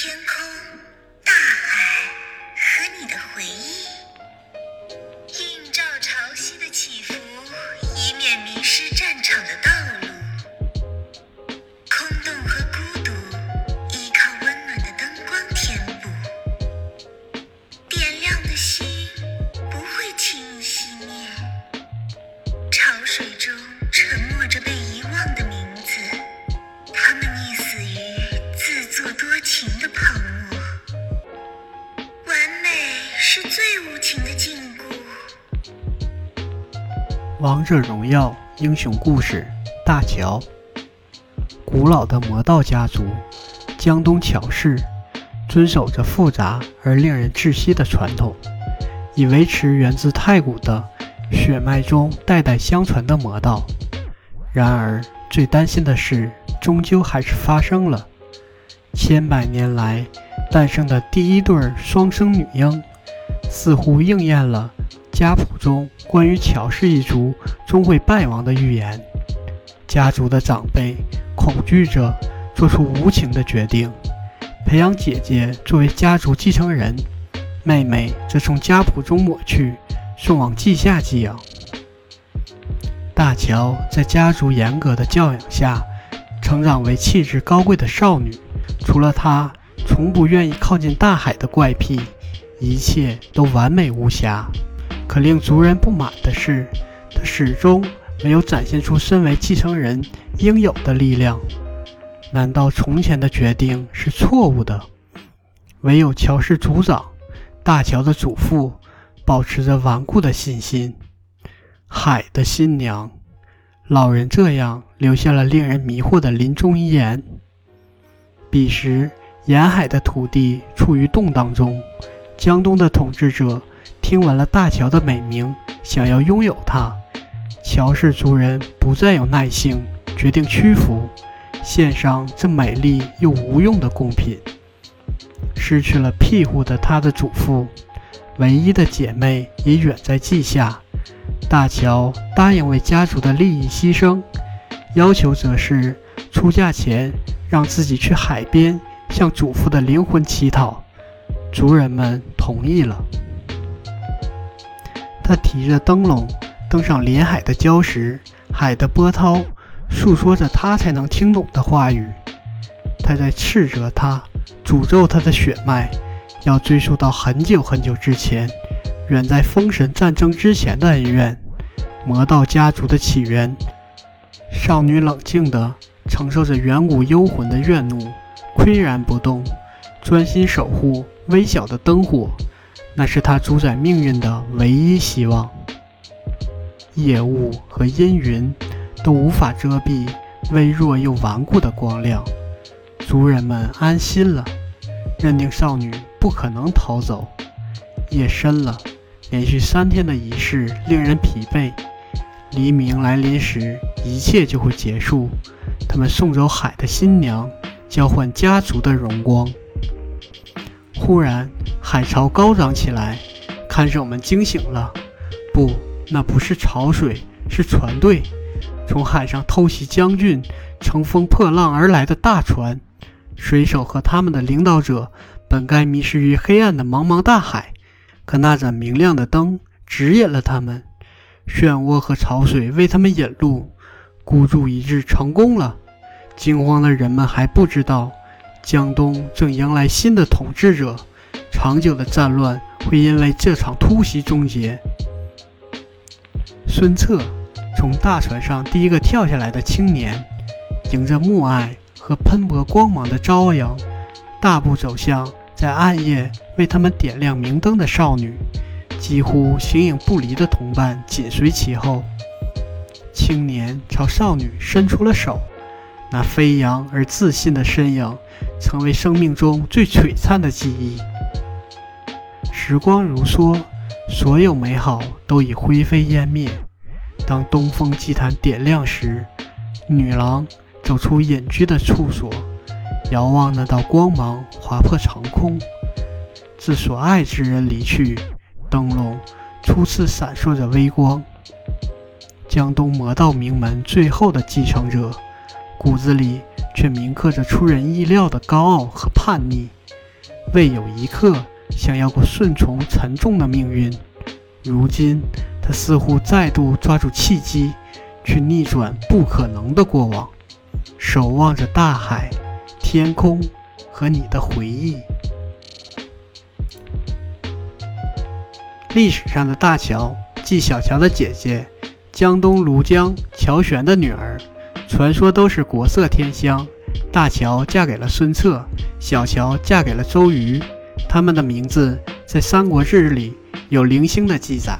天空、王者荣耀英雄故事：大乔。古老的魔道家族江东乔氏，遵守着复杂而令人窒息的传统，以维持源自太古的血脉中代代相传的魔道。然而，最担心的事终究还是发生了。千百年来诞生的第一对双生女婴，似乎应验了家谱中关于乔氏一族终会败亡的预言。家族的长辈恐惧着，做出无情的决定，培养姐姐作为家族继承人，妹妹则从家谱中抹去，送往稷下寄养。大乔在家族严格的教养下，成长为气质高贵的少女。除了她从不愿意靠近大海的怪癖，一切都完美无瑕。可令族人不满的是，他始终没有展现出身为继承人应有的力量。难道从前的决定是错误的？唯有乔氏族长大乔的祖父保持着顽固的信心。海的新娘，老人这样留下了令人迷惑的临终遗言。彼时，沿海的土地处于动荡中，江东的统治者听闻了大乔的美名，想要拥有它。乔氏族人不再有耐性，决定屈服，献上这美丽又无用的贡品。失去了庇护的他的祖父，唯一的姐妹也远在稷下。大乔答应为家族的利益牺牲，要求则是出嫁前让自己去海边向祖父的灵魂乞讨。族人们同意了。他提着灯笼登上临海的礁石，海的波涛诉说着他才能听懂的话语。他在斥责他，诅咒他的血脉，要追溯到很久很久之前。远在封神战争之前的恩怨，魔道家族的起源。少女冷静地承受着远古幽魂的怨怒，岿然不动，专心守护微小的灯火，那是他主宰命运的唯一希望。夜雾和阴云都无法遮蔽微弱又顽固的光亮，族人们安心了，认定少女不可能逃走。夜深了。连续三天的仪式令人疲惫。黎明来临时，一切就会结束。他们送走海的新娘，交换家族的荣光。忽然，海潮高涨起来，看守们惊醒了。不，那不是潮水，是船队，从海上偷袭将军，乘风破浪而来的大船。水手和他们的领导者本该迷失于黑暗的茫茫大海。可那盏明亮的灯指引了他们，漩涡和潮水为他们引路，孤注一掷成功了。惊慌的人们还不知道，江东正迎来新的统治者，长久的战乱会因为这场突袭终结。孙策，从大船上第一个跳下来的青年，迎着暮霭和喷薄光芒的朝阳，大步走向。在暗夜为他们点亮明灯的少女，几乎形影不离的同伴紧随其后。青年朝少女伸出了手，那飞扬而自信的身影，成为生命中最璀璨的记忆。时光如梭，所有美好都已灰飞烟灭。当东风祭坛点亮时，女郎走出隐居的处所。遥望那道光芒划破长空，自所爱之人离去，灯笼初次闪烁着微光。江东魔道名门最后的继承者，骨子里却铭刻着出人意料的高傲和叛逆，未有一刻想要过顺从沉重的命运。如今，他似乎再度抓住契机，去逆转不可能的过往，守望着大海、天空和你的回忆。历史上的大乔，即小乔的姐姐，江东庐江乔玄的女儿，传说都是国色天香。大乔嫁给了孙策，小乔嫁给了周瑜，他们的名字在《三国志》里有零星的记载。